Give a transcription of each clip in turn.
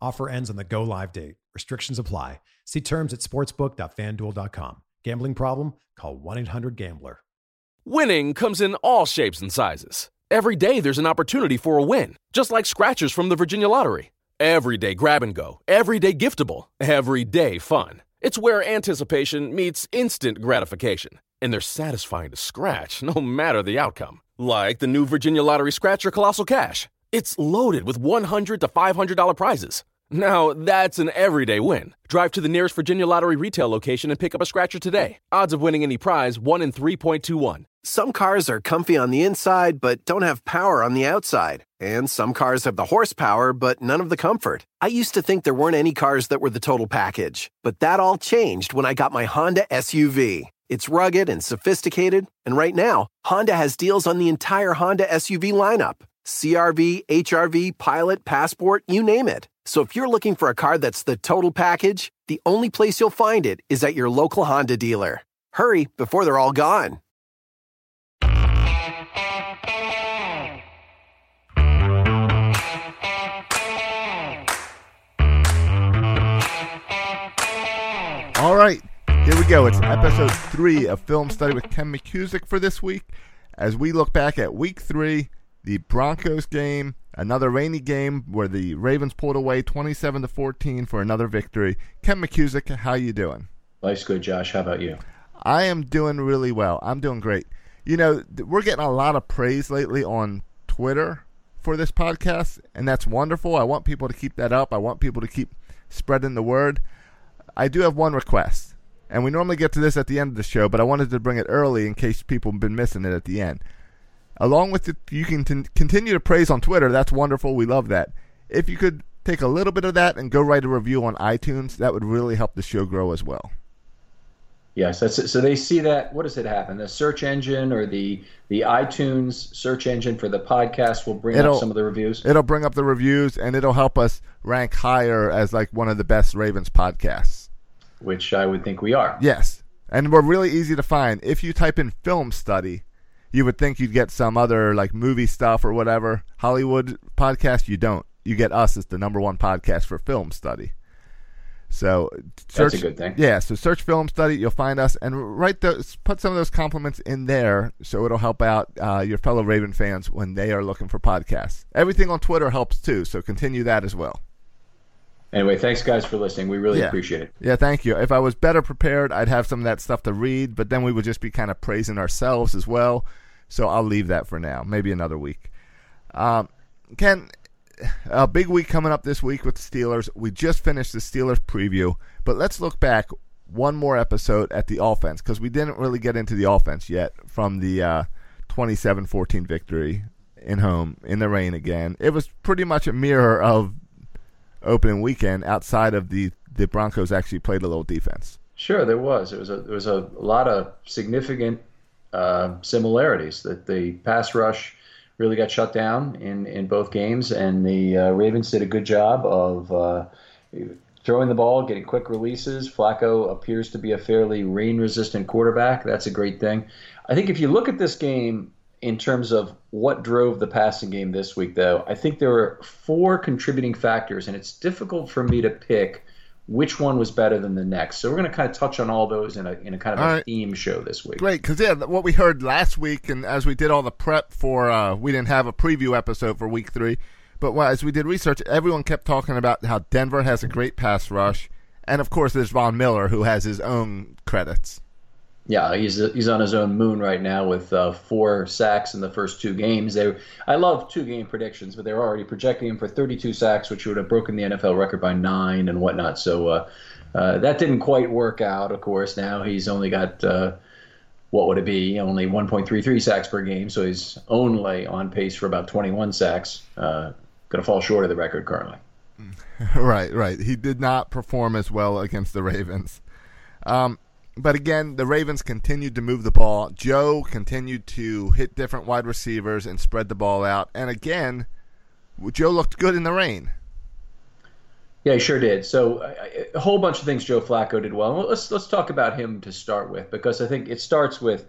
Offer ends on the go live date. Restrictions apply. See terms at sportsbook.fanduel.com. Gambling problem? Call 1 800 Gambler. Winning comes in all shapes and sizes. Every day there's an opportunity for a win, just like scratchers from the Virginia Lottery. Every day grab and go, every day giftable, every day fun. It's where anticipation meets instant gratification, and they're satisfying to scratch no matter the outcome. Like the new Virginia Lottery Scratcher Colossal Cash. It's loaded with 100 to $500 prizes. Now, that's an everyday win. Drive to the nearest Virginia Lottery retail location and pick up a scratcher today. Odds of winning any prize 1 in 3.21. Some cars are comfy on the inside but don't have power on the outside. And some cars have the horsepower but none of the comfort. I used to think there weren't any cars that were the total package. But that all changed when I got my Honda SUV. It's rugged and sophisticated, and right now, Honda has deals on the entire Honda SUV lineup. CRV, HRV, Pilot, Passport, you name it. So if you're looking for a car that's the total package, the only place you'll find it is at your local Honda dealer. Hurry before they're all gone. All right, here we go. It's episode three of Film Study with Ken McKusick for this week. As we look back at week three, the Broncos game, another rainy game where the Ravens pulled away 27 to 14 for another victory. Ken McKusick, how you doing? Life's good, Josh. How about you? I am doing really well. I'm doing great. You know, we're getting a lot of praise lately on Twitter for this podcast, and that's wonderful. I want people to keep that up. I want people to keep spreading the word. I do have one request, and we normally get to this at the end of the show, but I wanted to bring it early in case people have been missing it at the end. Along with it, you can t- continue to praise on Twitter. That's wonderful. We love that. If you could take a little bit of that and go write a review on iTunes, that would really help the show grow as well. Yes, that's so they see that. What does it happen? The search engine or the the iTunes search engine for the podcast will bring It'll- up some of the reviews. It'll bring up the reviews and it'll help us rank higher as like one of the best Ravens podcasts. which I would think we are. Yes. And we're really easy to find. If you type in film study, you would think you'd get some other like movie stuff or whatever. Hollywood podcast, you don't. You get us as the number one podcast for film study. So search, That's a good thing. Yeah, so search film study, you'll find us, and write those, put some of those compliments in there, so it'll help out uh, your fellow Raven fans when they are looking for podcasts. Everything on Twitter helps too, so continue that as well. Anyway, thanks guys for listening. We really Yeah. appreciate it. Yeah, thank you. If I was better prepared, I'd have some of that stuff to read, but then we would just be kind of praising ourselves as well. So I'll leave that for now. Maybe another week. Um, Ken, a big week coming up this week with the Steelers. We just finished the Steelers preview, but let's look back one more episode at the offense because we didn't really get into the offense yet from the uh, 27-14 victory in home in the rain again. It was pretty much a mirror of opening weekend outside of the the Broncos actually played a little defense. Sure, there was. It was a there was a lot of significant uh, similarities. That the pass rush really got shut down in in both games, and the uh, Ravens did a good job of uh, throwing the ball, getting quick releases. Flacco appears to be a fairly rain-resistant quarterback. That's a great thing. I think if you look at this game in terms of what drove the passing game this week, though, I think there were four contributing factors, and it's difficult for me to pick which one was better than the next. So we're going to kind of touch on all those in a in a kind of All a right. theme show this week. Great, because yeah, what we heard last week, and as we did all the prep for, uh, we didn't have a preview episode for Week Three, but as we did research, everyone kept talking about how Denver has a great pass rush, and of course there's Von Miller who has his own credits. Yeah, he's he's on his own moon right now with uh, four sacks in the first two games. They, I love two game predictions, but they're already projecting him for 32 sacks, which would have broken the NFL record by nine and whatnot. So uh, uh, that didn't quite work out. Of course, now he's only got uh, what would it be? Only 1.33 sacks per game, so he's only on pace for about 21 sacks. Uh, Going to fall short of the record currently. right, right. He did not perform as well against the Ravens. Um, but again, the Ravens continued to move the ball. Joe continued to hit different wide receivers and spread the ball out. And again, Joe looked good in the rain. Yeah, he sure did. So a whole bunch of things Joe Flacco did well. Let's let's talk about him to start with because I think it starts with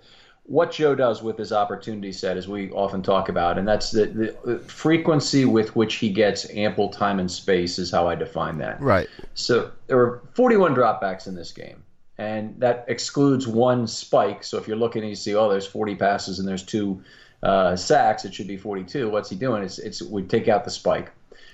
what Joe does with his opportunity set, as we often talk about, and that's the, the frequency with which he gets ample time and space is how I define that. Right. So there were 41 dropbacks in this game, and that excludes one spike. So if you're looking and you see, oh, there's 40 passes and there's two uh, sacks, it should be 42. What's he doing? It's, it's we take out the spike.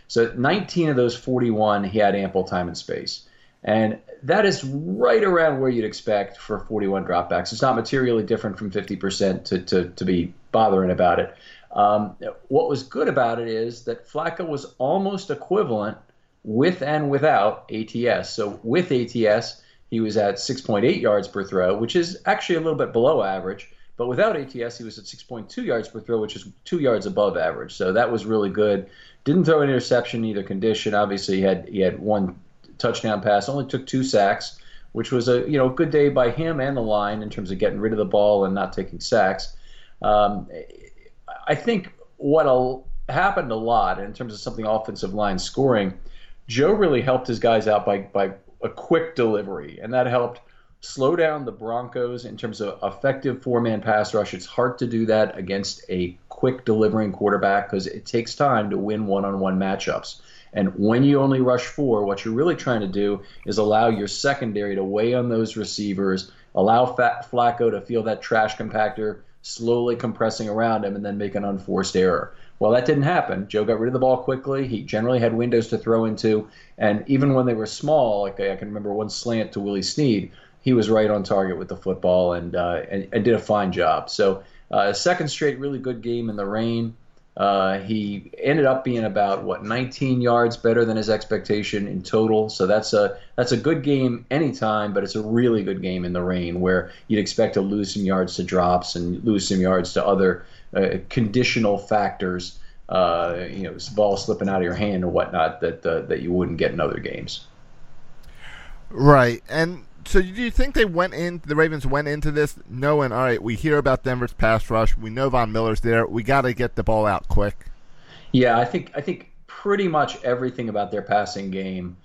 So 19 of those 41, he had ample time and space. And that is right around where you'd expect for 41 dropbacks. It's not materially different from 50% to, to, to be bothering about it. Um, what was good about it is that Flacco was almost equivalent with and without ATS. So with ATS, he was at 6.8 yards per throw, which is actually a little bit below average. But without ATS, he was at 6.2 yards per throw, which is two yards above average. So that was really good. Didn't throw an interception in either condition. Obviously, he had he had one touchdown pass. Only took two sacks, which was a you know good day by him and the line in terms of getting rid of the ball and not taking sacks. Um, I think what happened a lot in terms of something offensive line scoring. Joe really helped his guys out by by a quick delivery, and that helped slow down the Broncos in terms of effective four man pass rush. It's hard to do that against a quick delivering quarterback because it takes time to win one on one matchups. And when you only rush four, what you're really trying to do is allow your secondary to weigh on those receivers, allow Fat Flacco to feel that trash compactor slowly compressing around him, and then make an unforced error. Well, that didn't happen. Joe got rid of the ball quickly. He generally had windows to throw into, and even when they were small, like I can remember one slant to Willie Snead, he was right on target with the football and uh, and, and did a fine job. So, uh, second straight really good game in the rain. Uh, he ended up being about what 19 yards better than his expectation in total. So that's a that's a good game anytime, but it's a really good game in the rain where you'd expect to lose some yards to drops and lose some yards to other uh, conditional factors. Uh, you know, ball slipping out of your hand or whatnot that uh, that you wouldn't get in other games. Right. And so do you think they went in? The Ravens went into this knowing, all right, we hear about Denver's pass rush. We know Von Miller's there. We got to get the ball out quick. Yeah, I think I think pretty much everything about their passing game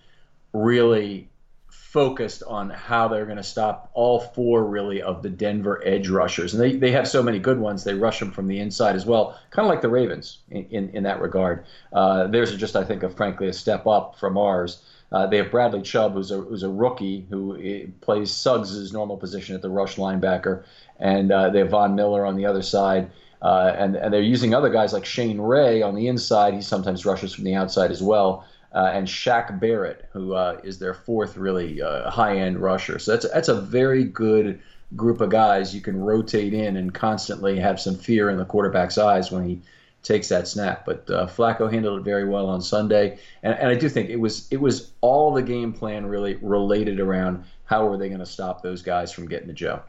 really focused on how they're going to stop all four really of the Denver edge rushers. And they, they have so many good ones, they rush them from the inside as well, kind of like the Ravens in, in, in that regard. Uh, theirs are just, I think, a, frankly, a step up from ours. Uh, they have Bradley Chubb, who's a, who's a rookie who eh, plays Suggs' normal position at the rush linebacker. And uh, they have Von Miller on the other side. Uh, and, and they're using other guys like Shane Ray on the inside. He sometimes rushes from the outside as well. Uh, and Shaq Barrett, who uh, is their fourth really high-end rusher. So that's that's a very good group of guys you can rotate in and constantly have some fear in the quarterback's eyes when he takes that snap. But uh, Flacco handled it very well on Sunday, and, and I do think it was it was all the game plan really related around how were they going to stop those guys from getting to Joe.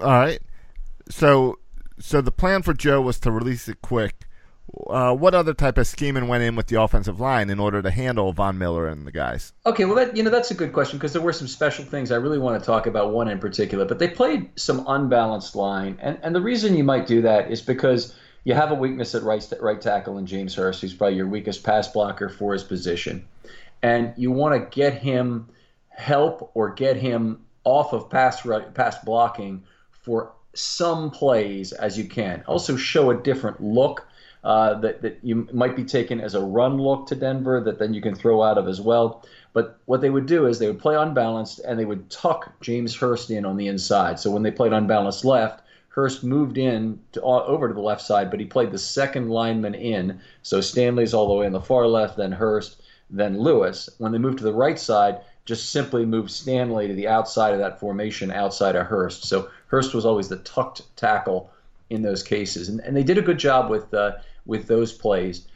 All right, so so the plan for Joe was to release it quick. Uh, what other type of scheming went in with the offensive line in order to handle Von Miller and the guys? Okay, well, that you know that's a good question because there were some special things I really want to talk about. One in particular, but they played some unbalanced line, and and the reason you might do that is because you have a weakness at right right tackle in James Hurst, who's probably your weakest pass blocker for his position, and you want to get him help or get him off of pass pass blocking for some plays as you can. Also show a different look uh, that, that you might be taken as a run look to Denver that then you can throw out of as well. But what they would do is they would play unbalanced and they would tuck James Hurst in on the inside. So when they played unbalanced left, Hurst moved in to, over to the left side, but he played the second lineman in. So Stanley's all the way on the far left, then Hurst, then Lewis. When they moved to the right side, just simply moved Stanley to the outside of that formation, outside of Hurst. So Hurst was always the tucked tackle in those cases, and, and they did a good job with uh, with those plays.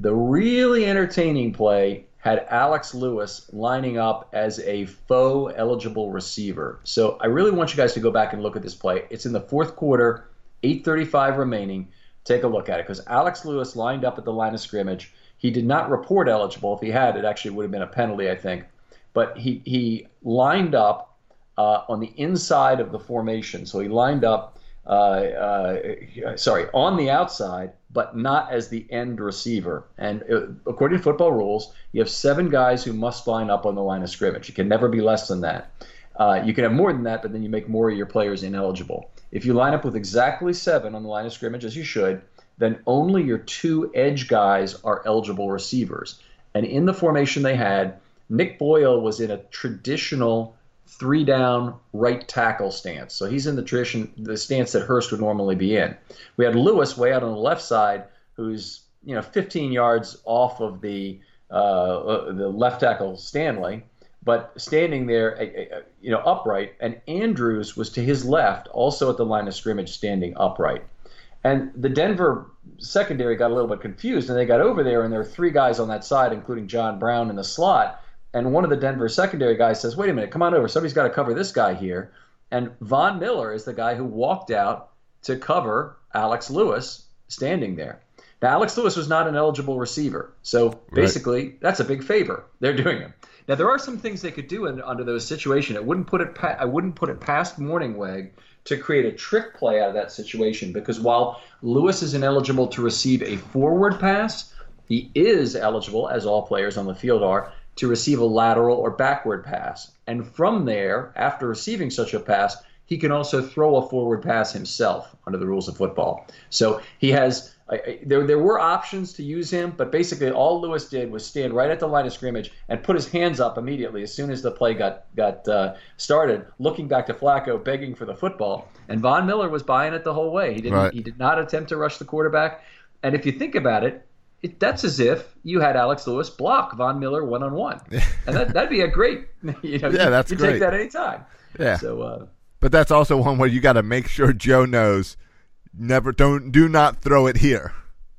The really entertaining play had Alex Lewis lining up as a faux eligible receiver. So I really want you guys to go back and look at this play. It's in the fourth quarter, 8:35 remaining. Take a look at it because Alex Lewis lined up at the line of scrimmage. He did not report eligible. If he had, it actually would have been a penalty, I think. But he he lined up uh, on the inside of the formation. So he lined up, uh, uh, sorry, on the outside, but not as the end receiver. And uh, according to football rules, you have seven guys who must line up on the line of scrimmage. You can never be less than that. Uh, you can have more than that, but then you make more of your players ineligible. If you line up with exactly seven on the line of scrimmage, as you should, then only your two edge guys are eligible receivers. And in the formation they had, Nick Boyle was in a traditional three down right tackle stance. So he's in the tradition, the stance that Hurst would normally be in. We had Lewis way out on the left side, who's you know 15 yards off of the uh, uh the left tackle Stanley, but standing there, you know, upright. And Andrews was to his left, also at the line of scrimmage, standing upright. And the Denver secondary got a little bit confused, and they got over there, and there were three guys on that side, including John Brown in the slot and one of the Denver secondary guys says, "Wait a minute, come on over. Somebody's got to cover this guy here." And Von Miller is the guy who walked out to cover Alex Lewis standing there. Now, Alex Lewis was not an eligible receiver, so basically right. that's a big favor they're doing him. Now, there are some things they could do in, under those situations. It wouldn't put it. Pa- I wouldn't put it past Mornhinweg to create a trick play out of that situation because while Lewis is ineligible to receive a forward pass, he is eligible, as all players on the field are, to receive a lateral or backward pass. And from there, after receiving such a pass, he can also throw a forward pass himself under the rules of football. So he has there there were options to use him, but basically all Lewis did was stand right at the line of scrimmage and put his hands up immediately as soon as the play got got uh, started, looking back to Flacco, begging for the football. And Von Miller was buying it the whole way. He didn't right. he did not attempt to rush the quarterback. And if you think about it, it, that's as if you had Alex Lewis block Von Miller one on one, and that, that'd be a great, you know, yeah, that's you great. take that anytime. Yeah. So, uh, but that's also one where you got to make sure Joe knows never don't do not throw it here.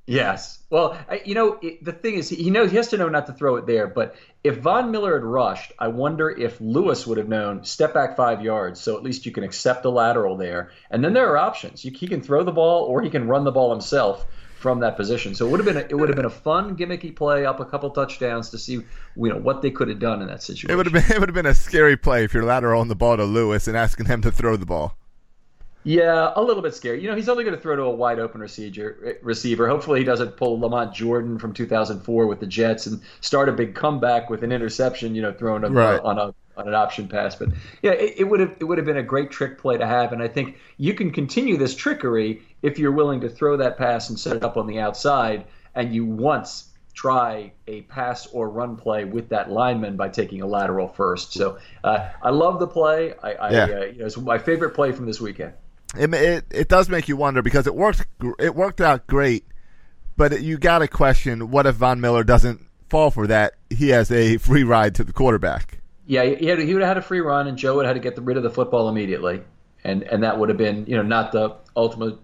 Yes. Well, I, you know, it, the thing is, he knows he has to know not to throw it there. But if Von Miller had rushed, I wonder if Lewis would have known step back five yards, so at least you can accept a lateral there. And then there are options. You, he can throw the ball, or he can run the ball himself from that position. So it would have been a, it would have been a fun gimmicky play up a couple touchdowns to see you know what they could have done in that situation. It would have been it would have been a scary play if you're lateral on the ball to Lewis and asking him to throw the ball. Yeah, a little bit scary. You know, he's only going to throw to a wide open receiver. Receiver. Hopefully, he doesn't pull Lamont Jordan from 2004 with the Jets and start a big comeback with an interception. You know, thrown right. on a on an option pass. But yeah, it, it would have it would have been a great trick play to have, and I think you can continue this trickery if you're willing to throw that pass and set it up on the outside, and you once try a pass or run play with that lineman by taking a lateral first. So uh, I love the play. I, I yeah. uh, you know, it's my favorite play from this weekend it, it, it does make you wonder because it worked it worked out great, but it, you got to question what if Von Miller doesn't fall for that? He has a free ride to the quarterback. Yeah, he, had, he would have had a free run, and Joe would have had to get rid of the football immediately, and and that would have been you know not the ultimate.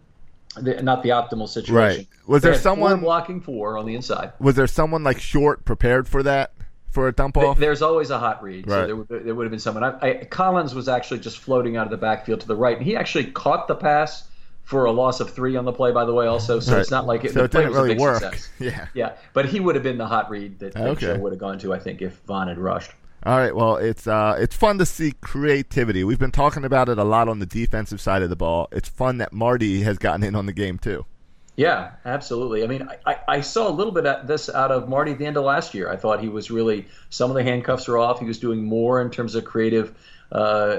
The, not the optimal situation. Right. Was they there someone blocking four on the inside? Was there someone like short prepared for that? for a dump off? There's always a hot read. Right. So there, would, there would have been someone. I, I, Collins was actually just floating out of the backfield to the right, and he actually caught the pass for a loss of three on the play, by the way, also. So right. it's not like it, so the play didn't really work. Success. Yeah. Yeah. But he would have been the hot read that, that okay. Joe would have gone to, I think, if Von had rushed. All right. Well, it's uh, it's fun to see creativity. We've been talking about it a lot on the defensive side of the ball. It's fun that Marty has gotten in on the game too. Yeah, absolutely. I mean, I, I saw a little bit of this out of Marty at the end of last year. I thought he was really some of the handcuffs are off. He was doing more in terms of creative uh,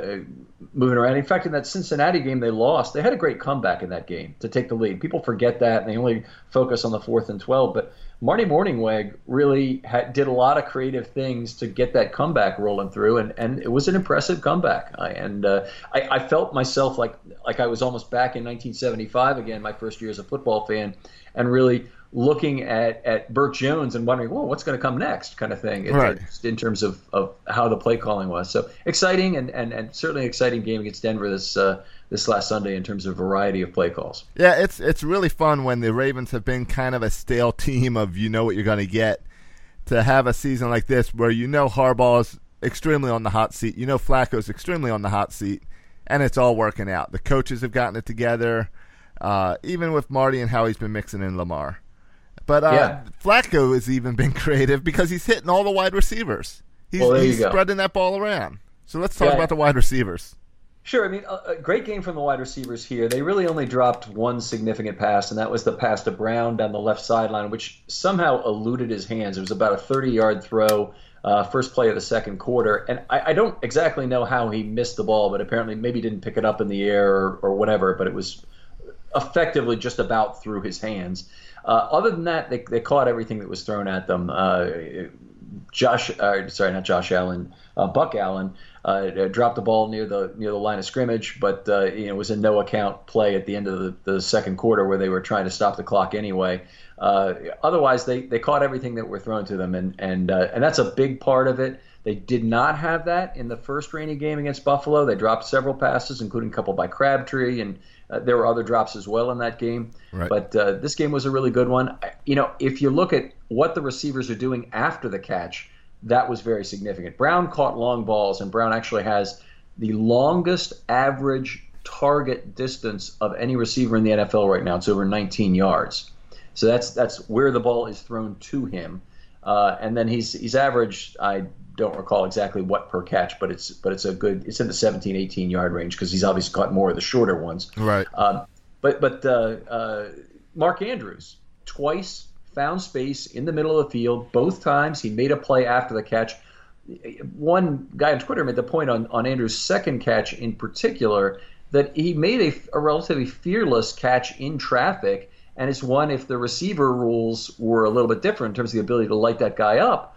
moving around. In fact, in that Cincinnati game they lost, they had a great comeback in that game to take the lead. People forget that and they only focus on the fourth and twelve. But Marty Mornhinweg really had, did a lot of creative things to get that comeback rolling through, and, and it was an impressive comeback. I, and uh, I, I, felt myself like like I was almost back in 1975 again, my first year as a football fan, and really looking at, at Bert Jones and wondering, well, what's going to come next, kind of thing, right. in terms of, of how the play calling was. So exciting, and, and, and certainly an exciting game against Denver this uh, this last Sunday in terms of variety of play calls. Yeah, it's it's really fun when the Ravens have been kind of a stale team of you know what you're going to get. To have a season like this where you know Harbaugh is extremely on the hot seat, you know Flacco's extremely on the hot seat, and it's all working out. The coaches have gotten it together, uh, even with Marty and how he's been mixing in Lamar. But uh, yeah. Flacco has even been creative because he's hitting all the wide receivers. He's, well, he's spreading that ball around. So let's talk yeah. about the wide receivers. Sure. I mean, a, great game from the wide receivers here. They really only dropped one significant pass, and that was the pass to Brown down the left sideline, which somehow eluded his hands. It was about a 30 yard throw, uh, first play of the second quarter. And I, I, don't exactly know how he missed the ball, but apparently maybe didn't pick it up in the air or, or whatever, but it was effectively just about through his hands. Uh, other than that, they, they caught everything that was thrown at them. Uh, Josh, uh, sorry, not Josh Allen, uh, Buck Allen uh, dropped the ball near the near the line of scrimmage, but uh, you know, it was a no account play at the end of the, the second quarter where they were trying to stop the clock anyway. Uh, otherwise, they, they caught everything that were thrown to them, and and uh, and that's a big part of it. They did not have that in the first rainy game against Buffalo. They dropped several passes, including a couple by Crabtree, and uh, there were other drops as well in that game. Right. But uh, this game was a really good one. You know, if you look at what the receivers are doing after the catch, that was very significant. Brown caught long balls, and Brown actually has the longest average target distance of any receiver in the NFL right now. It's over 19 yards. So that's that's where the ball is thrown to him. Uh, and then he's he's averaged I don't recall exactly what per catch, but it's but it's a good it's in the 17 18 yard range because he's obviously caught more of the shorter ones. Right. Um, but but uh, uh, Mark Andrews twice found space in the middle of the field. Both times he made a play after the catch. One guy on Twitter made the point on, on Andrews' second catch in particular that he made a, a relatively fearless catch in traffic. And it's one, if the receiver rules were a little bit different in terms of the ability to light that guy up,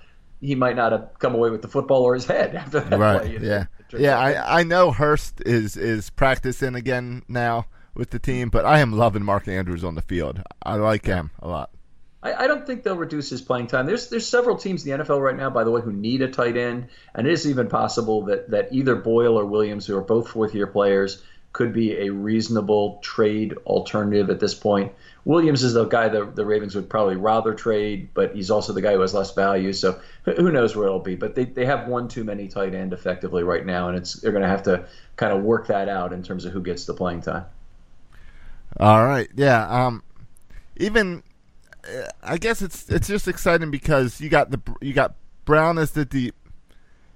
he might not have come away with the football or his head after that right. play. Yeah, yeah. I, I know Hurst is is practicing again now with the team, but I am loving Mark Andrews on the field. I like him a lot. I, I, don't think they'll reduce his playing time. There's there's several teams in the NFL right now, by the way, who need a tight end, and it is even possible that that either Boyle or Williams, who are both fourth year players, could be a reasonable trade alternative at this point. Williams is the guy that the Ravens would probably rather trade, but he's also the guy who has less value. So who knows where it'll be? But they, they have one too many tight end effectively right now, and it's they're going to have to kind of work that out in terms of who gets the playing time. All right, yeah. Um, even I guess it's it's just exciting because you got the you got Brown as the deep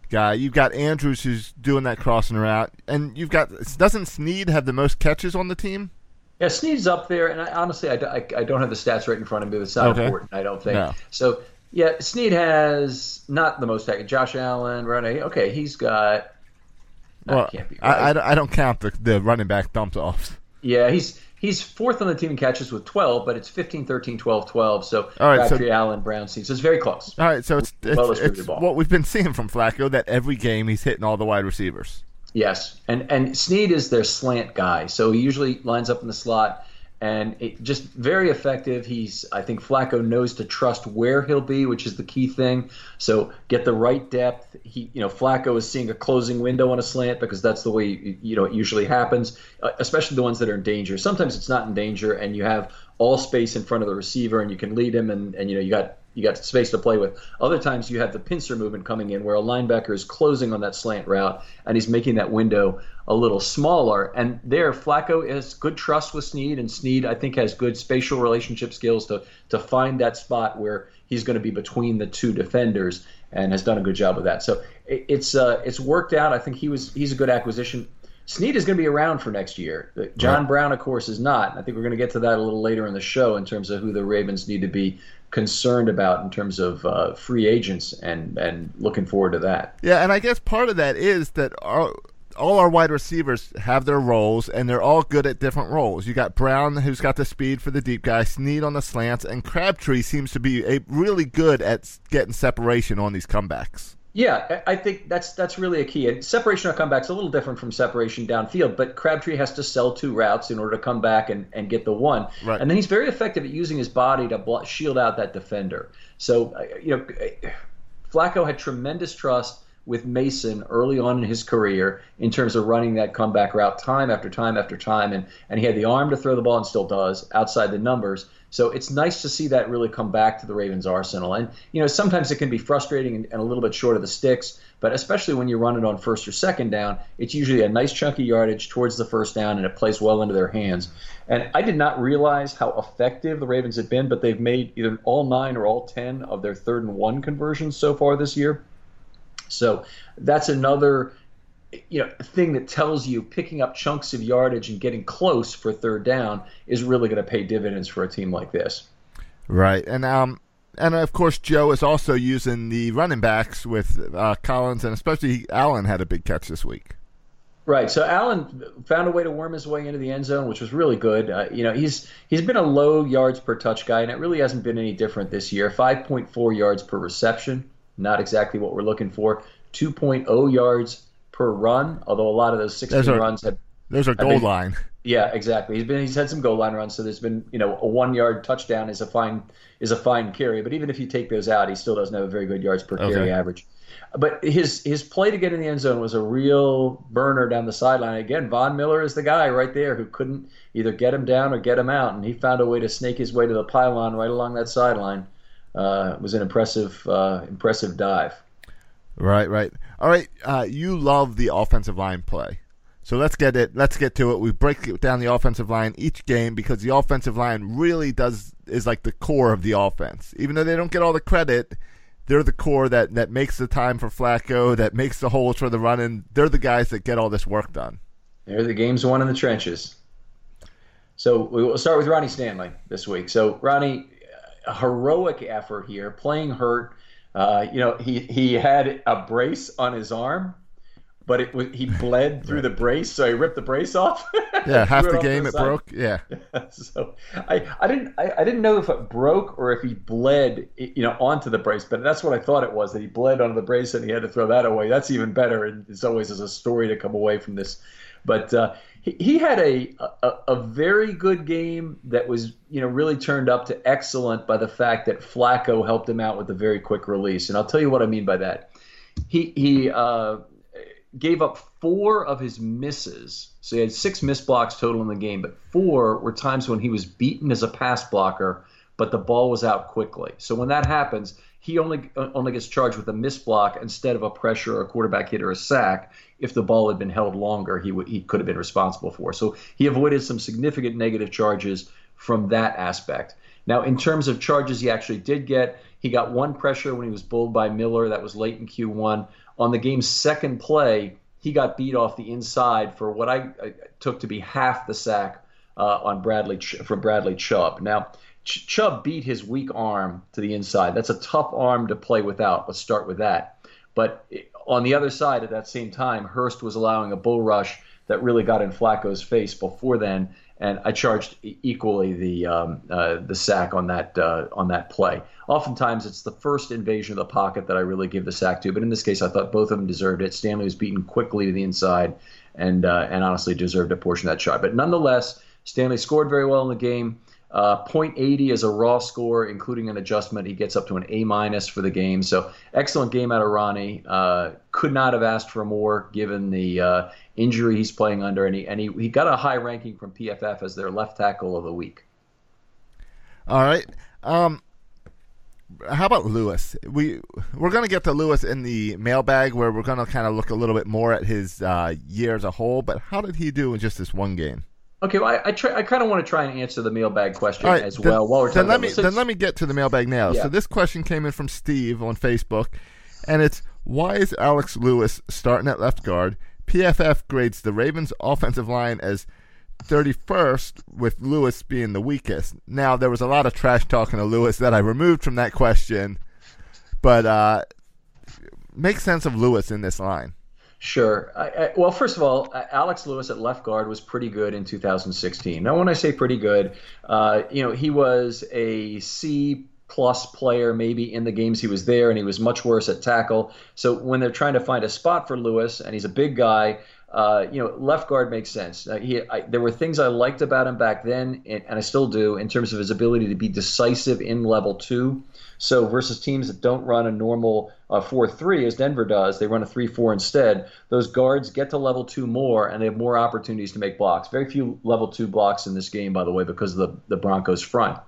guy. You've got Andrews who's doing that crossing route, and you've got doesn't Snead have the most catches on the team? Yeah, Snead's up there, and I, honestly, I, I, I, don't have the stats right in front of me. It's not okay. important, I don't think. No. So yeah, Snead has not the most. Josh Allen, right? Okay, he's got. Well, right. I, I, don't count the, the running back dump offs. Yeah, he's he's fourth on the team in catches with 12, but it's 15, 13, 12, 12. So All right, Crabtree, so, Allen, Brown, So it's very close. All right, so it's, it's, it's what we've been seeing from Flacco that every game he's hitting all the wide receivers. Yes, and and Snead is their slant guy, so he usually lines up in the slot and it just very effective. He's I think Flacco knows to trust where he'll be, which is the key thing. So get the right depth. He you know Flacco is seeing a closing window on a slant because that's the way you know it usually happens, uh, especially the ones that are in danger. Sometimes it's not in danger, and you have all space in front of the receiver, and you can lead him, and and you know you got you got space to play with. Other times you have the pincer movement coming in where a linebacker is closing on that slant route and he's making that window a little smaller. And there, Flacco has good trust with Snead, and Snead I think has good spatial relationship skills to to find that spot where he's going to be between the two defenders and has done a good job with that. So it's uh, it's worked out. I think he was he's a good acquisition. Snead is going to be around for next year. John right. Brown, of course, is not. I think we're going to get to that a little later in the show in terms of who the Ravens need to be concerned about in terms of uh, free agents and and looking forward to that. Yeah, and I guess part of that is that our, all our wide receivers have their roles and they're all good at different roles. You got Brown who's got the speed for the deep guy, Snead on the slants, and Crabtree seems to be a, really good at getting separation on these comebacks. Yeah, I think that's that's really a key. And separation on comeback's a little different from separation downfield, but Crabtree has to sell two routes in order to come back and, and get the one. Right. And then he's very effective at using his body to shield out that defender. So, uh, you know, Flacco had tremendous trust with Mason early on in his career in terms of running that comeback route time after time after time. And, and he had the arm to throw the ball and still does outside the numbers. So it's nice to see that really come back to the Ravens arsenal. And, you know, sometimes it can be frustrating and, and a little bit short of the sticks, but especially when you run it on first or second down, it's usually a nice chunky yardage towards the first down and it plays well into their hands. And I did not realize how effective the Ravens had been, but they've made either all nine or all 10 of their third and one conversions so far this year. So that's another you know a thing that tells you picking up chunks of yardage and getting close for third down is really going to pay dividends for a team like this. Right, and um, and of course Joe is also using the running backs with uh, Collins and especially Allen had a big catch this week. Right. So Allen found a way to worm his way into the end zone, which was really good. Uh, you know, he's he's been a low yards per touch guy, and it really hasn't been any different this year. 5.4 yards per reception not exactly what we're looking for. 2.0 yards per run, although a lot of those 16 are, runs have. Those are goal been, line. Yeah, exactly. He's been he's had some goal line runs, so there's been you know a one yard touchdown is a fine is a fine carry, but even if you take those out, he still doesn't have a very good yards per okay. carry average. But his his play to get in the end zone was a real burner down the sideline. Again, Von Miller is the guy right there who couldn't either get him down or get him out, and he found a way to snake his way to the pylon right along that sideline uh, was an impressive uh, impressive dive. Right, right. All right, uh, you love the offensive line play. So let's get it. Let's get to it. We break down the offensive line each game because the offensive line really does is like the core of the offense. Even though they don't get all the credit, they're the core that that makes the time for Flacco, that makes the holes for the running. They're the guys that get all this work done. They're the games won in the trenches. So we will start with Ronnie Stanley this week. So Ronnie, a heroic effort here, playing hurt. Uh, you know, he he had a brace on his arm, but it was he bled through the brace, so he ripped the brace off. yeah, half the game it broke. Yeah. so I, I didn't I, I didn't know if it broke or if he bled you know onto the brace, but that's what I thought it was that he bled onto the brace and he had to throw that away. That's even better, and it's always as a story to come away from this. But uh, he, had a, a, a very good game that was you know really turned up to excellent by the fact that Flacco helped him out with a very quick release, and I'll tell you what I mean by that. He he uh, gave up four of his misses, so he had six miss blocks total in the game, but four were times when he was beaten as a pass blocker, but the ball was out quickly. So when that happens, he only uh, only gets charged with a miss block instead of a pressure or a quarterback hit or a sack. If the ball had been held longer, he he could have been responsible for. So he avoided some significant negative charges from that aspect. Now, in terms of charges he actually did get, he got one pressure when he was bowled by Miller. That was late in Q1. On the game's second play, he got beat off the inside for what I, I took to be half the sack uh, on Bradley from Bradley Chubb. Now, Ch- Chubb beat his weak arm to the inside. That's a tough arm to play without. Let's start with that. But on the other side, at that same time, Hurst was allowing a bull rush that really got in Flacco's face before then, and I charged equally the um, uh, the sack on that uh, on that play. Oftentimes, it's the first invasion of the pocket that I really give the sack to, but in this case, I thought both of them deserved it. Stanley was beaten quickly to the inside, and uh, and honestly deserved a portion of that shot. But nonetheless, Stanley scored very well in the game. Uh, 0.80 is a raw score, including an adjustment. He gets up to an A minus for the game. So excellent game out of Ronnie. Uh, could not have asked for more given the uh, injury he's playing under, and he and he, he got a high ranking from PFF as their left tackle of the week. All right. Um, how about Lewis? We we're to get to Lewis in the mailbag, where we're to kind of look a little bit more at his uh, year as a whole. But how did he do in just this one game? Okay, well, I, I, try, I kind of want to try and answer the mailbag question right, as then, well while we're then let me then let me get to the mailbag now. Yeah. So this question came in from Steve on Facebook, and it's why is Alex Lewis starting at left guard? PFF grades the Ravens' offensive line as 31st, with Lewis being the weakest. Now there was a lot of trash talking to Lewis that I removed from that question, but uh, make sense of Lewis in this line. Sure. I, I, well, first of all, Alex Lewis at left guard was pretty good in 2016. Now, when I say pretty good, uh, you know, he was a C plus player maybe in the games he was there, and he was much worse at tackle. So when they're trying to find a spot for Lewis, and he's a big guy, uh, you know, left guard makes sense. Uh, he, I, there were things I liked about him back then, and, and, I still do, in terms of his ability to be decisive in level two. So versus teams that don't run a normal uh, 4-3 as Denver does, they run a 3-4 instead. Those guards get to level two more, and they have more opportunities to make blocks. Very few level two blocks in this game, by the way, because of the, the Broncos front.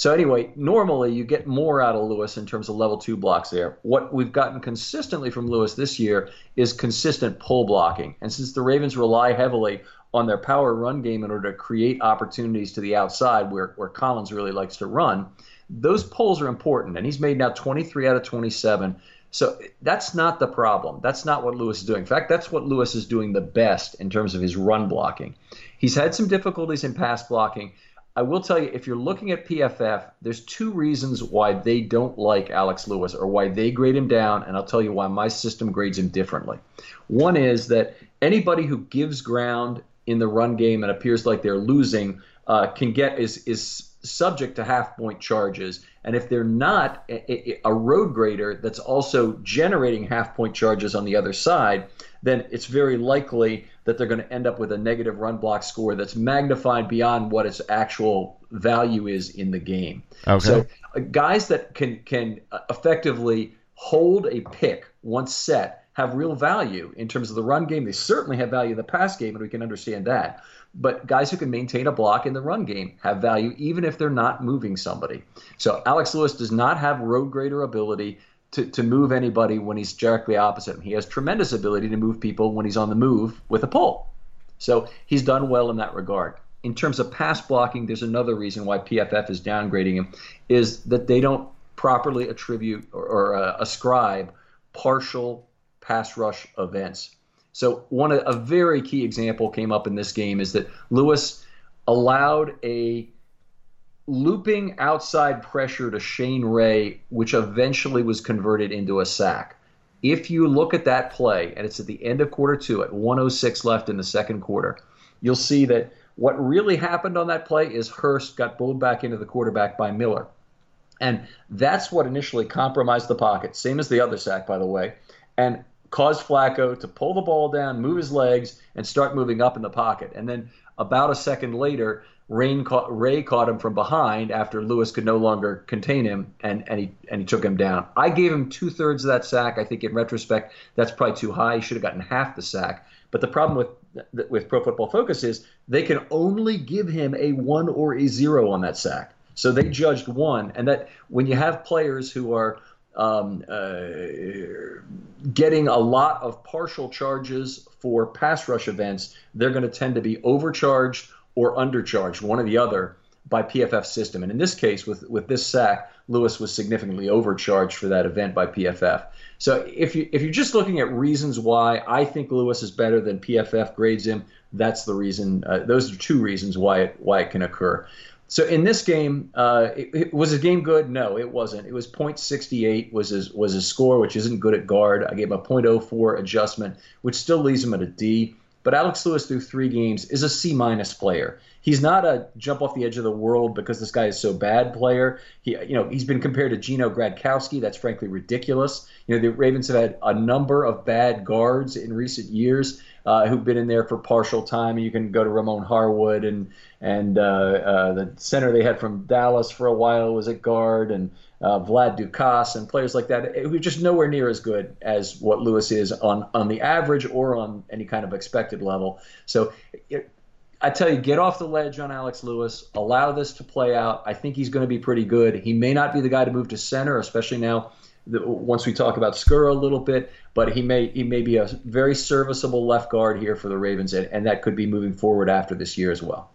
So anyway, normally you get more out of Lewis in terms of level two blocks there. What we've gotten consistently from Lewis this year is consistent pull blocking. And since the Ravens rely heavily on their power run game in order to create opportunities to the outside where, where Collins really likes to run, those pulls are important, and he's made now 23 out of 27. So that's not the problem. That's not what Lewis is doing. In fact, that's what Lewis is doing the best in terms of his run blocking. He's had some difficulties in pass blocking. I will tell you, if you're looking at PFF, there's two reasons why they don't like Alex Lewis or why they grade him down, and I'll tell you why my system grades him differently. One is that anybody who gives ground in the run game and appears like they're losing uh, can get is is subject to half point charges. And if they're not a, a, road grader that's also generating half point charges on the other side, then it's very likely that they're going to end up with a negative run block score that's magnified beyond what its actual value is in the game. Okay. So uh, guys that can can uh, effectively hold a pick once set have real value in terms of the run game. They certainly have value in the pass game, and we can understand that. But guys who can maintain a block in the run game have value even if they're not moving somebody. So Alex Lewis does not have road grader ability to, to move anybody when he's directly opposite him. He has tremendous ability to move people when he's on the move with a pull. So he's done well in that regard. In terms of pass blocking, there's another reason why PFF is downgrading him, is that they don't properly attribute or, or uh, ascribe partial pass rush events. So one a very key example came up in this game is that Lewis allowed a looping outside pressure to Shane Ray, which eventually was converted into a sack. If you look at that play, and it's at the end of quarter two at 106 left in the second quarter, you'll see that what really happened on that play is Hurst got bowled back into the quarterback by Miller. And that's what initially compromised the pocket, same as the other sack, by the way. And caused Flacco to pull the ball down, move his legs, and start moving up in the pocket. And then about a second later, Rain caught, Ray caught him from behind after Lewis could no longer contain him, and, and he and he took him down. I gave him two thirds of that sack. I think in retrospect, that's probably too high. He should have gotten half the sack. But the problem with with Pro Football Focus is they can only give him a one or a zero on that sack. So they judged one, and that when you have players who are um, uh, getting a lot of partial charges for pass rush events, they're going to tend to be overcharged or undercharged, one or the other, by PFF system. And in this case, with with this sack, Lewis was significantly overcharged for that event by PFF. So if you if you're just looking at reasons why I think Lewis is better than PFF grades him, that's the reason. Uh, those are two reasons why it why it can occur. So in this game, uh, it, it, was the game good? No, it wasn't. It was .68 was his was his score, which isn't good at guard. I gave him a .04 adjustment, which still leaves him at a D. But Alex Lewis through three games is a C minus player. He's not a jump off the edge of the world because this guy is so bad player. He, you know, he's been compared to Gino Gradkowski. That's frankly ridiculous. You know, the Ravens have had a number of bad guards in recent years uh, who've been in there for partial time. You can go to Ramon Harewood and and uh, uh, the center they had from Dallas for a while was at guard and uh, Vlad Ducasse and players like that who are just nowhere near as good as what Lewis is on on the average or on any kind of expected level. So. I tell you, get off the ledge on Alex Lewis. Allow this to play out. I think he's going to be pretty good. He may not be the guy to move to center, especially now the, once we talk about Skura a little bit, but he may he may be a very serviceable left guard here for the Ravens, and, and that could be moving forward after this year as well.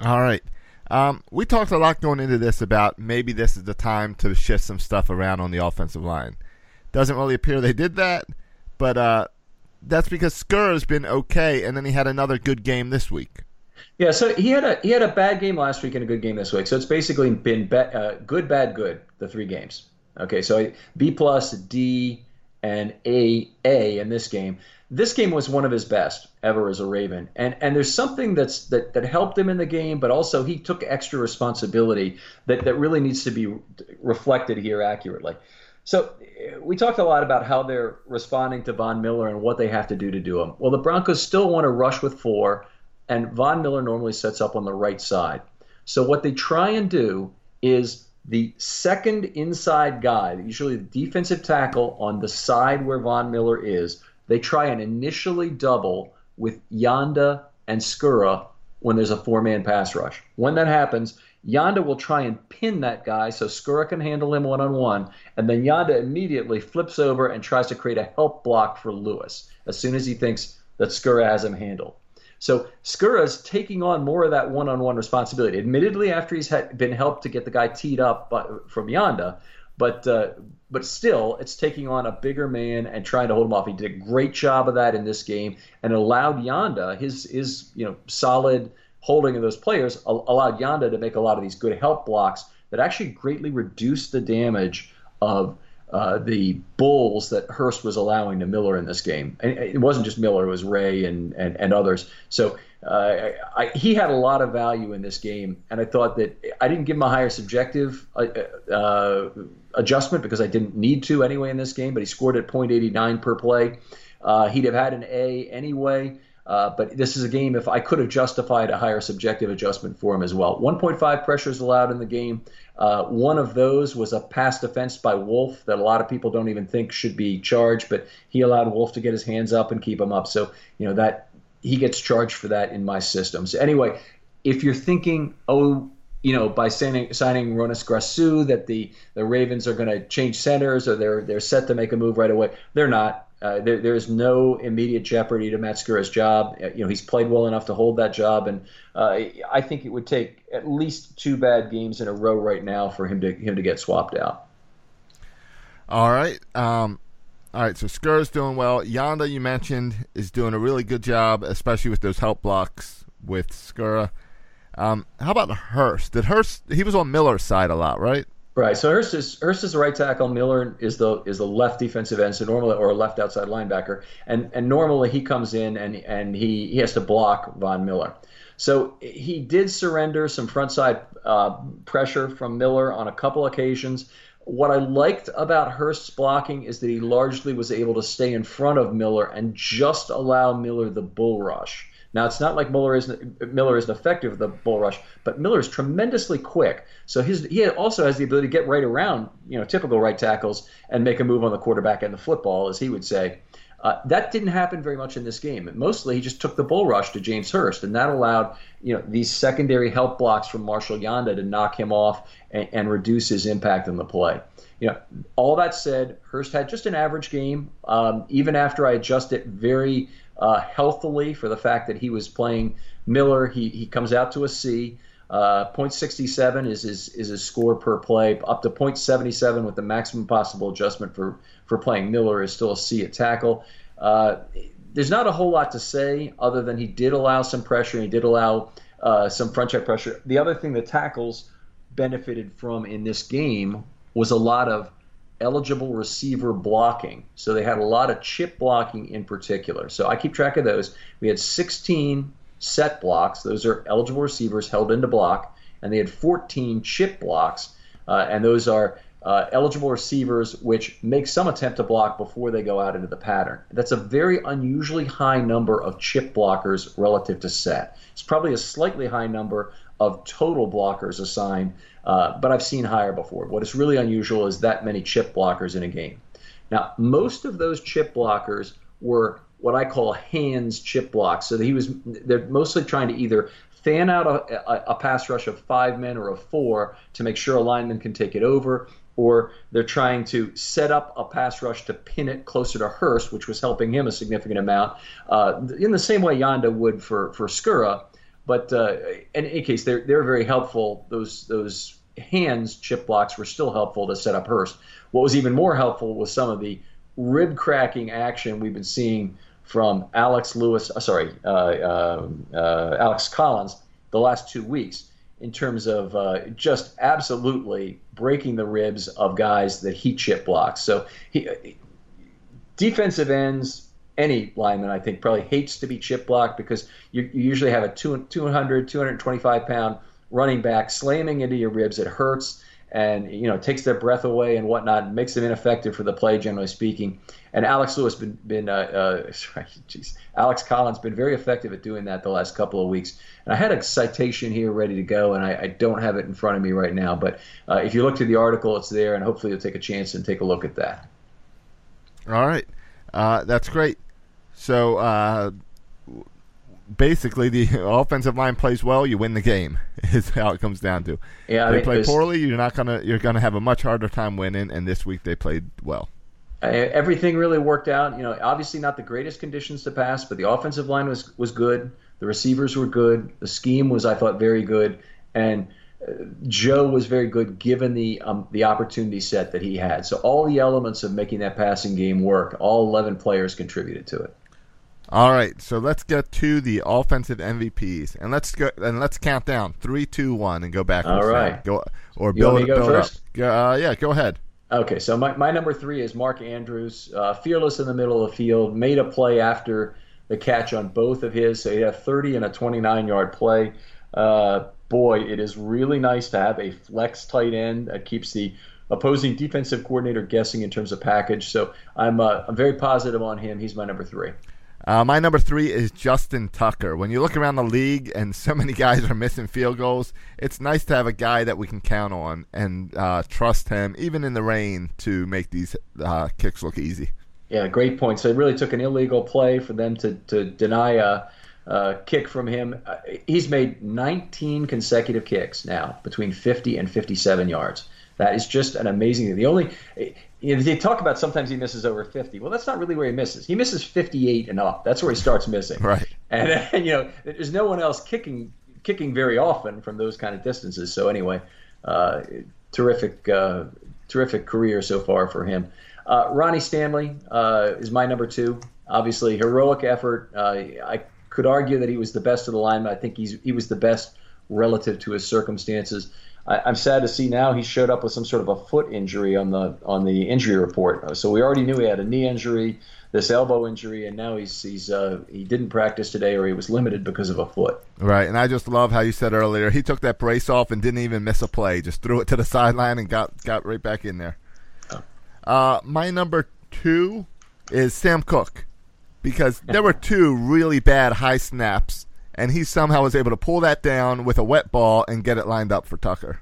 All right. Um, we talked a lot going into this about maybe this is the time to shift some stuff around on the offensive line. Doesn't really appear they did that, but uh, that's because Skura has been okay, and then he had another good game this week. Yeah, so he had a he had a bad game last week and a good game this week. So it's basically been be, uh, good, bad, good the three games. Okay, so B plus, D, and A A in this game. This game was one of his best ever as a Raven, and and there's something that's that that helped him in the game, but also he took extra responsibility that that really needs to be reflected here accurately. So we talked a lot about how they're responding to Von Miller and what they have to do to do him. Well, the Broncos still want to rush with four, and Von Miller normally sets up on the right side. So what they try and do is the second inside guy, usually the defensive tackle on the side where Von Miller is, they try and initially double with Yanda and Skura when there's a four man pass rush. When that happens, Yanda will try and pin that guy so Skura can handle him one on one, and then Yanda immediately flips over and tries to create a help block for Lewis as soon as he thinks that Skura has him handled. So Skura's taking on more of that one-on-one responsibility. Admittedly, after he's had, been helped to get the guy teed up by, from Yanda, but uh, but still, it's taking on a bigger man and trying to hold him off. He did a great job of that in this game and allowed Yanda his his you know solid holding of those players allowed Yanda to make a lot of these good help blocks that actually greatly reduced the damage of uh, the bulls that Hurst was allowing to Miller in this game. And it wasn't just Miller; it was Ray and and, and others. So uh, I, he had a lot of value in this game, and I thought that I didn't give him a higher subjective uh, uh adjustment because I didn't need to anyway in this game. But he scored at .89 per play. Uh, he'd have had an A anyway. Uh, but this is a game if I could have justified a higher subjective adjustment for him as well. 1.5 pressures allowed in the game. Uh, one of those was a pass defense by Wolfe that a lot of people don't even think should be charged, but he allowed Wolfe to get his hands up and keep him up. So you know that he gets charged for that in my system. So anyway, if you're thinking, oh, you know, by signing signing Hroniss Grasu that the the Ravens are going to change centers or they're they're set to make a move right away, they're not. Uh, there, there's no immediate jeopardy to Matt Skura's job. Uh, you know, he's played well enough to hold that job, and uh, I think it would take at least two bad games in a row right now for him to him to get swapped out. All right, um, all right. So Skura's doing well. Yanda, you mentioned, is doing a really good job, especially with those help blocks with Skura. Um, how about Hurst? Did Hurst? He was on Miller's side a lot, right? Right. So Hurst is Hurst is the right tackle. Miller is the is the left defensive end. So normally, or a left outside linebacker. And and normally he comes in and and he he has to block Von Miller. So he did surrender some frontside uh, pressure from Miller on a couple occasions. What I liked about Hurst's blocking is that he largely was able to stay in front of Miller and just allow Miller the bull rush. Now it's not like Miller isn't Miller isn't effective with the bull rush, but Miller is tremendously quick. So his he also has the ability to get right around you know typical right tackles and make a move on the quarterback and the football, as he would say. Uh, that didn't happen very much in this game. Mostly, he just took the bull rush to James Hurst, and that allowed you know these secondary help blocks from Marshall Yanda to knock him off and, and reduce his impact on the play. You know, all that said, Hurst had just an average game. Um, even after I adjust it very uh, healthily for the fact that he was playing Miller. He, he comes out to a C. Uh, 0.67 is his is his score per play. Up to 0.77 with the maximum possible adjustment for for playing Miller is still a C at tackle. Uh, there's not a whole lot to say other than he did allow some pressure. He did allow uh, some front check pressure. The other thing the tackles benefited from in this game was a lot of eligible receiver blocking. So they had a lot of chip blocking in particular. So I keep track of those. We had 16 set blocks. Those are eligible receivers held into block. And they had 14 chip blocks. Uh, and those are uh, eligible receivers which make some attempt to block before they go out into the pattern. That's a very unusually high number of chip blockers relative to set. It's probably a slightly high number of total blockers assigned, uh, but I've seen higher before. What is really unusual is that many chip blockers in a game. Now, most of those chip blockers were what I call hands chip blocks. So he was they're mostly trying to either fan out a, a, a, pass rush of five men or of four to make sure a lineman can take it over, or they're trying to set up a pass rush to pin it closer to Hurst, which was helping him a significant amount, uh, in the same way Yanda would for for Skura. But uh, in any case, they're they're very helpful. Those those hands chip blocks were still helpful to set up Hurst. What was even more helpful was some of the rib cracking action we've been seeing from Alex Lewis, uh, sorry, uh, uh, uh Alex Collins, the last two weeks in terms of uh, just absolutely breaking the ribs of guys that he chip blocks. So he defensive ends any lineman, I think, probably hates to be chip blocked because you, you usually have a 200, 225 pound running back slamming into your ribs. It hurts and you know takes their breath away and whatnot, and makes them ineffective for the play, generally speaking. And Alex Lewis been been uh, uh, geez, Alex Collins been very effective at doing that the last couple of weeks. And I had a citation here ready to go, and I, I don't have it in front of me right now. But uh, if you look to the article, it's there, and hopefully you'll take a chance and take a look at that. All right, uh, that's great. So uh, basically, the offensive line plays well, you win the game. Is how it comes down to. Yeah, they I mean, play poorly, you're not gonna you're gonna have a much harder time winning. And this week they played well. Everything really worked out. You know, obviously not the greatest conditions to pass, but the offensive line was was good. The receivers were good. The scheme was, I thought, very good, and uh, Joe was very good given the um, the opportunity set that he had. So all the elements of making that passing game work, all 11 players contributed to it. All right, so let's get to the offensive MVPs, and let's go and let's count down three, two, one, and go back. All right, go or you build, go build first? up. Uh, yeah, go ahead. Okay, so my, my number three is Mark Andrews, uh, fearless in the middle of the field, made a play after the catch on both of his. So he had 30 and a 29 yard play. Uh, boy, it is really nice to have a flex tight end that keeps the opposing defensive coordinator guessing in terms of package. So I'm uh, I'm very positive on him. He's my number three. Uh, my number three is Justin Tucker. When you look around the league and so many guys are missing field goals, it's nice to have a guy that we can count on and uh, trust him, even in the rain, to make these uh, kicks look easy. Yeah, great point. So it really took an illegal play for them to, to deny a, a kick from him. Uh, he's made 19 consecutive kicks now between 50 and 57 yards. That is just an amazing thing. The only you know, they talk about sometimes he misses over 50. Well, that's not really where he misses. He misses 58 and up. That's where he starts missing. Right. And, and you know, there's no one else kicking kicking very often from those kind of distances. So anyway, uh, terrific uh, terrific career so far for him. Uh, Ronnie Stanley uh, is my number two. Obviously, heroic effort. Uh, I could argue that he was the best of the linemen. I think he's he was the best relative to his circumstances. I, am sad to see now he showed up with some sort of a foot injury on the on the injury report. So we already knew he had a knee injury, this elbow injury, and now he's he's uh, he didn't practice today or he was limited because of a foot. Right, and I just love how you said earlier he took that brace off and didn't even miss a play, just threw it to the sideline and got got right back in there. Uh, my number two is Sam Koch because there were two really bad high snaps, and he somehow was able to pull that down with a wet ball and get it lined up for Tucker.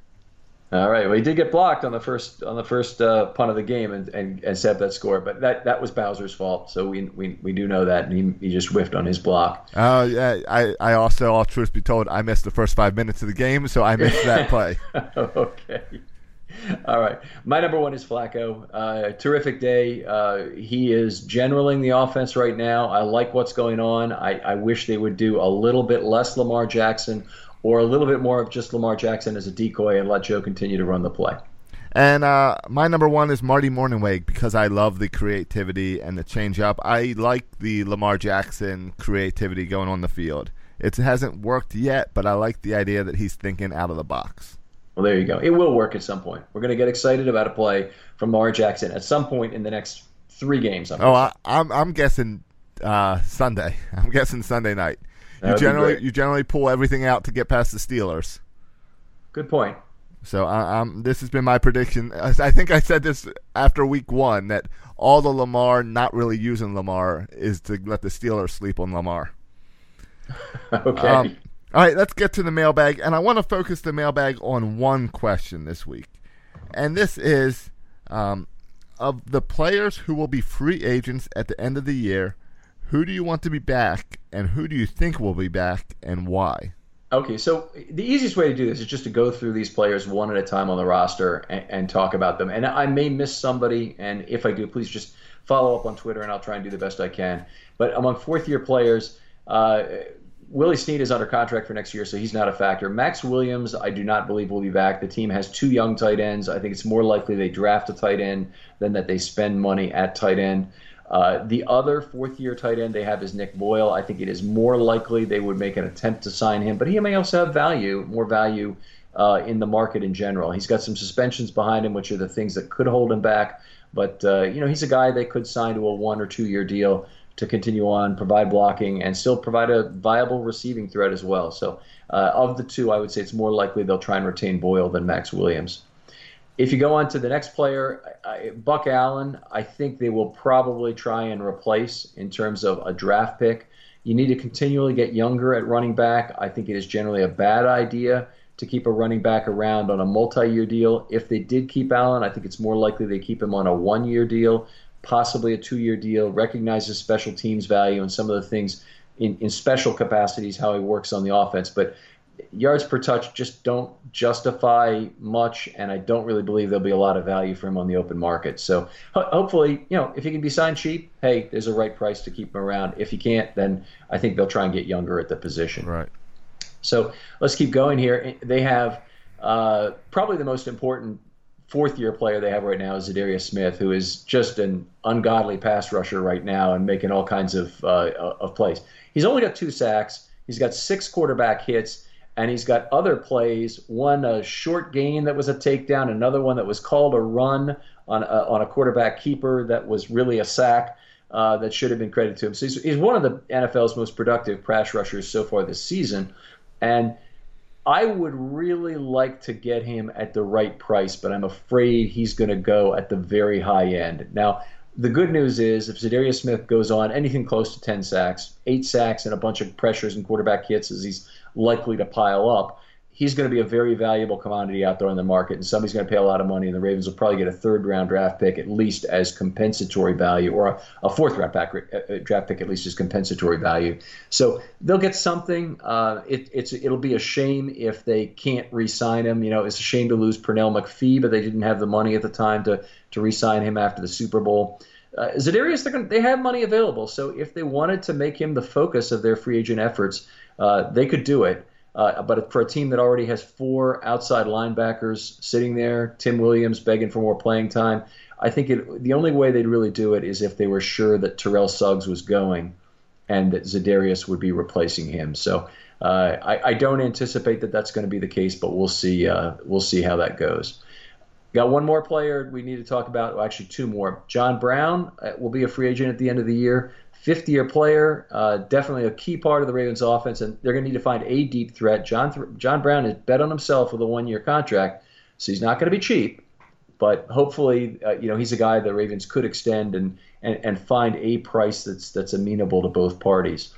All right. Well, he did get blocked on the first on the first uh, punt of the game and, and, and set that score, but that, that was Bowser's fault. So we, we we do know that, and he, he just whiffed on his block. Oh uh, yeah. I, I also, all truth be told, I missed the first five minutes of the game, so I missed that play. okay. All right. My number one is Flacco. Uh, terrific day. Uh, he is generaling the offense right now. I like what's going on. I, I, wish they would do a little bit less Lamar Jackson, or a little bit more of just Lamar Jackson as a decoy and let Joe continue to run the play. And uh, my number one is Marty Mornhinweg because I love the creativity and the change up. I like the Lamar Jackson creativity going on the field. It hasn't worked yet, but I like the idea that he's thinking out of the box. Well, there you go. It will work at some point. We're going to get excited about a play from Lamar Jackson at some point in the next three games. I'm oh, I, am I'm, I'm guessing uh, Sunday. I'm guessing Sunday night. That you generally you generally pull everything out to get past the Steelers. Good point. So uh, um, this has been my prediction. I think I said this after week one that all the Lamar not really using Lamar is to let the Steelers sleep on Lamar. okay. Um, all right, let's get to the mailbag, and I want to focus the mailbag on one question this week, and this is um, of the players who will be free agents at the end of the year. Who do you want to be back, and who do you think will be back, and why? Okay, so the easiest way to do this is just to go through these players one at a time on the roster and, and, talk about them. And I may miss somebody, and if I do, please just follow up on Twitter, and I'll try and do the best I can. But among fourth-year players, uh, Willie Snead is under contract for next year, so he's not a factor. Maxx Williams, I do not believe will be back. The team has two young tight ends. I think it's more likely they draft a tight end than that they spend money at tight end. Uh, the other fourth year tight end they have is Nick Boyle. I think it is more likely they would make an attempt to sign him, but he may also have value, more value uh, in the market in general. He's got some suspensions behind him, which are the things that could hold him back. But uh, you know, he's a guy they could sign to a one or two year deal to continue on, provide blocking, and still provide a viable receiving threat as well. So, uh, of the two, I would say it's more likely they'll try and retain Boyle than Maxx Williams. If you go on to the next player, I, Buck Allen, I think they will probably try and replace in terms of a draft pick. You need to continually get younger at running back. I think it is generally a bad idea to keep a running back around on a multi-year deal. If they did keep Allen, I think it's more likely they keep him on a one-year deal, possibly a two-year deal. recognizes special teams value and some of the things in, in special capacities how he works on the offense. But yards per touch just don't justify much, and I don't really believe there'll be a lot of value for him on the open market. So hopefully, you know, if he can be signed cheap, hey, there's a right price to keep him around. If he can't, then I think they'll try and get younger at the position. Right. So let's keep going here. They have uh, probably the most important fourth year player they have right now is Za'Darius Smith, who is just an ungodly pass rusher right now and making all kinds of uh, of plays. He's only got two sacks. He's got six quarterback hits and he's got other plays. One a short gain that was a takedown, another one that was called a run on a, on a quarterback keeper that was really a sack. Uh, that should have been credited to him. So he's, he's one of the NFL's most productive pass rushers so far this season, and I would really like to get him at the right price, but I'm afraid he's going to go at the very high end. Now, the good news is if Za'Darius Smith goes on anything close to 10 sacks, eight sacks, and a bunch of pressures and quarterback hits as he's likely to pile up, he's going to be a very valuable commodity out there on the market, and somebody's going to pay a lot of money, and the Ravens will probably get a third round draft pick at least as compensatory value, or a, a fourth round uh, uh, draft pick at least as compensatory value. So they'll get something. Uh, it, it's it'll be a shame if they can't re-sign him. You know, it's a shame to lose Pernell McPhee, but they didn't have the money at the time to to re-sign him after the Super Bowl. Uh, Za'Darius, they're gonna, they have money available, so if they wanted to make him the focus of their free agent efforts, uh, they could do it. Uh, but for a team that already has four outside linebackers sitting there, Tim Williams begging for more playing time, I think it, the only way they'd really do it is if they were sure that Terrell Suggs was going and that Za'Darius would be replacing him. So uh, I, I, don't anticipate that that's going to be the case, but we'll see. Uh, we'll see how that goes. Got one more player we need to talk about. Well, actually, two more. John Brown uh, will be a free agent at the end of the year. 50 year player, uh, definitely a key part of the Ravens offense, and they're going to need to find a deep threat. John, John Brown has bet on himself with a one year contract, so he's not going to be cheap. But hopefully, uh, you know, he's a guy the Ravens could extend and, and, and find a price that's that's amenable to both parties.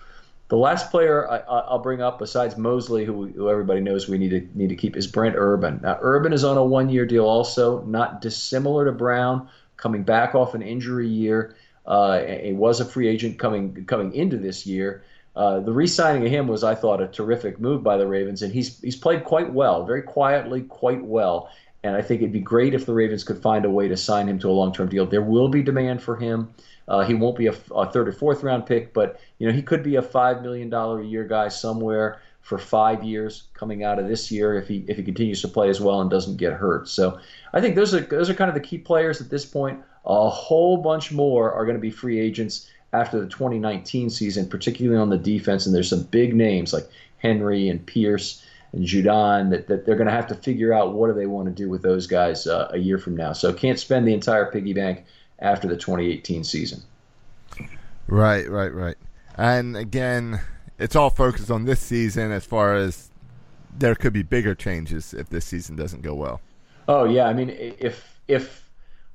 The last player I, will bring up, besides Mosley, who, who, everybody knows we need to need to keep, is Brent Urban. Now, Urban is on a one-year deal, also not dissimilar to Brown, coming back off an injury year. Uh, he was a free agent coming coming into this year. Uh, the re-signing of him was, I thought, a terrific move by the Ravens, and he's he's played quite well, very quietly, quite well. And I think it'd be great if the Ravens could find a way to sign him to a long-term deal. There will be demand for him. Uh, he won't be a, a, third or fourth round pick, but you know he could be a five million dollar a year guy somewhere. for five years coming out of this year if he if he continues to play as well and doesn't get hurt. So I think those are those are kind of the key players at this point. A whole bunch more are going to be free agents after the 2019 season, particularly on the defense. And there's some big names like Henry and Pierce and Judon that, that they're going to have to figure out what do they want to do with those guys uh, a year from now. So can't spend the entire piggy bank after the 2018 season. Right, right, right. And again, it's all focused on this season as far as there could be bigger changes if this season doesn't go well. Oh yeah, I mean if if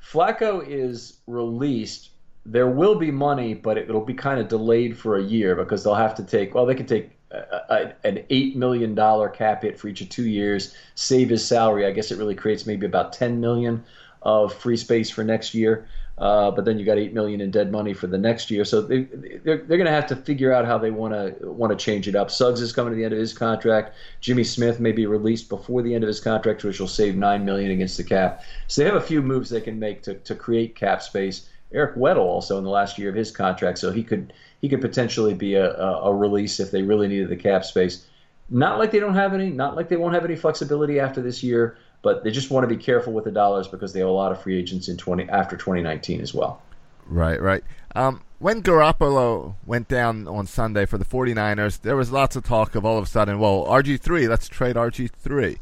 Flacco is released, there will be money, but it, will be kind of delayed for a year because they'll have to take well, they could take a, a, an eight million dollar cap hit for each of two years, save his salary. I guess it really creates maybe about ten million of free space for next year. Uh, but then you got eight million in dead money for the next year. So they, they're they're going to have to figure out how they want to want to change it up. Suggs is coming to the end of his contract. Jimmy Smith may be released before the end of his contract, which will save nine million against the cap. So they have a few moves they can make to, to create cap space. Eric Weddle also in the last year of his contract, so he could he could potentially be a, a, a release if they really needed the cap space. Not like they don't have any, not like they won't have any flexibility after this year but they just want to be careful with the dollars because they have a lot of free agents in 20 after 2019 as well. Right, right. Um, when Garoppolo went down on Sunday for the 49ers, there was lots of talk of all of a sudden, well, RG3, let's trade RG3.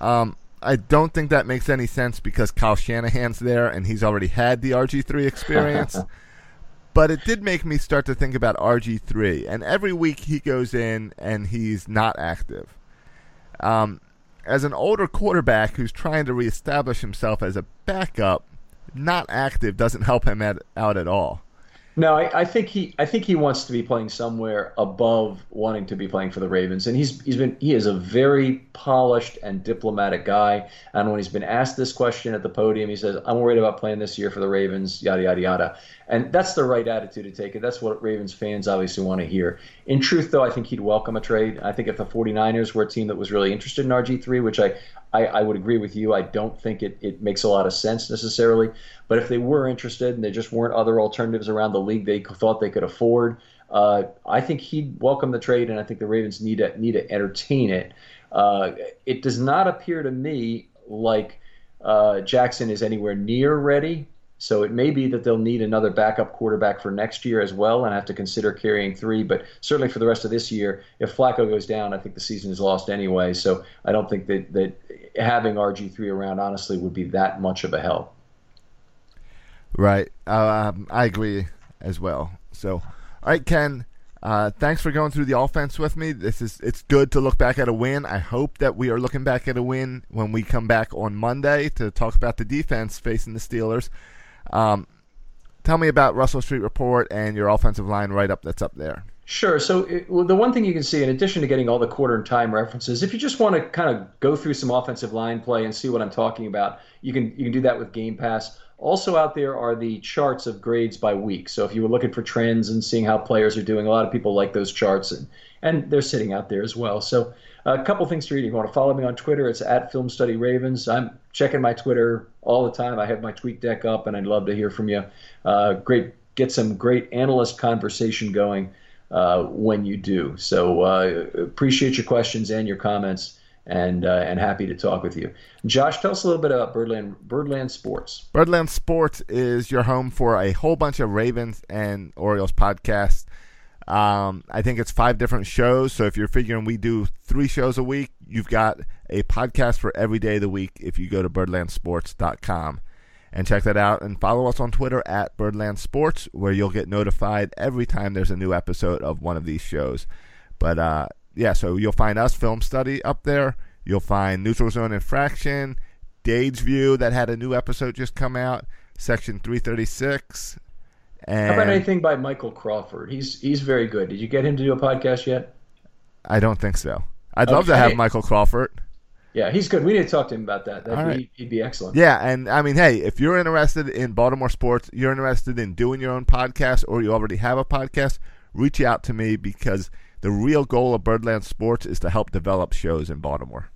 Um, I don't think that makes any sense because Kyle Shanahan's there and he's already had the RG3 experience. but it did make me start to think about RG3. And every week he goes in and he's not active. Um, as an older quarterback who's trying to reestablish himself as a backup, not active doesn't help him at, out at all. No, I, I, think he I think he wants to be playing somewhere above wanting to be playing for the Ravens, and he's he's been he is a very polished and diplomatic guy. And when he's been asked this question at the podium, he says, "I'm worried about playing this year for the Ravens." Yada yada yada, and that's the right attitude to take. It that's what Ravens fans obviously want to hear. In truth, though, I think he'd welcome a trade. I think if the 49ers were a team that was really interested in RG3, which I I, I, would agree with you. I don't think it, it makes a lot of sense necessarily. But if they were interested and there just weren't other alternatives around the league they thought they could afford, uh, I think he'd welcome the trade, and I think the Ravens need to need to entertain it. Uh, it does not appear to me like uh, Jackson is anywhere near ready so it may be that they'll need another backup quarterback for next year as well and have to consider carrying three. But certainly for the rest of this year, if Flacco goes down, I think the season is lost anyway. So I don't think that, that having RG3 around, honestly, would be that much of a help. Right. Um, I agree as well. So, all right, Ken. Uh, thanks for going through the offense with me. This is it's good to look back at a win. I hope that we are looking back at a win when we come back on Monday to talk about the defense facing the Steelers. Um, tell me about Russell Street Report and your offensive line write up that's up there. Sure. So it, well, the one thing you can see, in addition to getting all the quarter and time references, if you just want to kind of go through some offensive line play and see what I'm talking about, you can you can do that with Game Pass. Also out there are the charts of grades by week. So if you were looking for trends and seeing how players are doing, a lot of people like those charts, and and they're sitting out there as well. So a couple things to read. If you want to follow me on Twitter, it's at Film Study Ravens. I'm checking my Twitter all the time. I have my tweet deck up, and I'd love to hear from you. Uh, great, get some great analyst conversation going uh, when you do. So uh, appreciate your questions and your comments, and uh, and happy to talk with you. Josh, tell us a little bit about Birdland Birdland Sports. Birdland Sports is your home for a whole bunch of Ravens and Orioles podcasts. Um, I think it's five different shows. So if you're figuring we do three shows a week, you've got a podcast for every day of the week if you go to birdlandsports.com and check that out. And follow us on Twitter at Birdland Sports, where you'll get notified every time there's a new episode of one of these shows. But uh, yeah, so you'll find us Film Study up there. You'll find Neutral Zone Infraction, Dade's View that had a new episode just come out, Section 336, and How about anything by Michael Crawford? He's he's very good. Did you get him to do a podcast yet? I don't think so. I'd okay. love to have Michael Crawford. Yeah, he's good. We need to talk to him about that. That'd right. be, he'd be excellent. Yeah, and I mean, hey, if you're interested in Baltimore sports, you're interested in doing your own podcast, or you already have a podcast, reach out to me because the real goal of Birdland Sports is to help develop shows in Baltimore.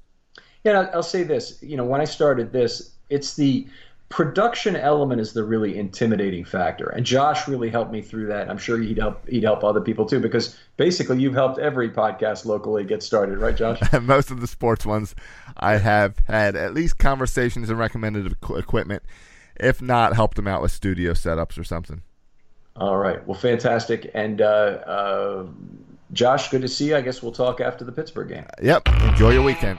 Yeah, I'll say this. You know, when I started this, it's the production element is the really intimidating factor, and Josh really helped me through that. I'm sure he'd help he'd help other people too, because basically you've helped every podcast locally get started, right, Josh? Most of the sports ones, I have had at least conversations and recommended equipment, if not helped them out with studio setups or something. All right, well, fantastic, and. Uh, uh, Josh, good to see you. I guess we'll talk after the Pittsburgh game. Yep. Enjoy your weekend.